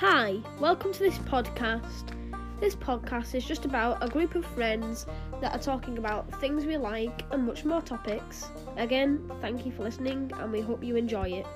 Hi, welcome to this podcast. This podcast is just about a group of friends that are talking about things we like and much more topics. Again, thank you for listening and we hope you enjoy it.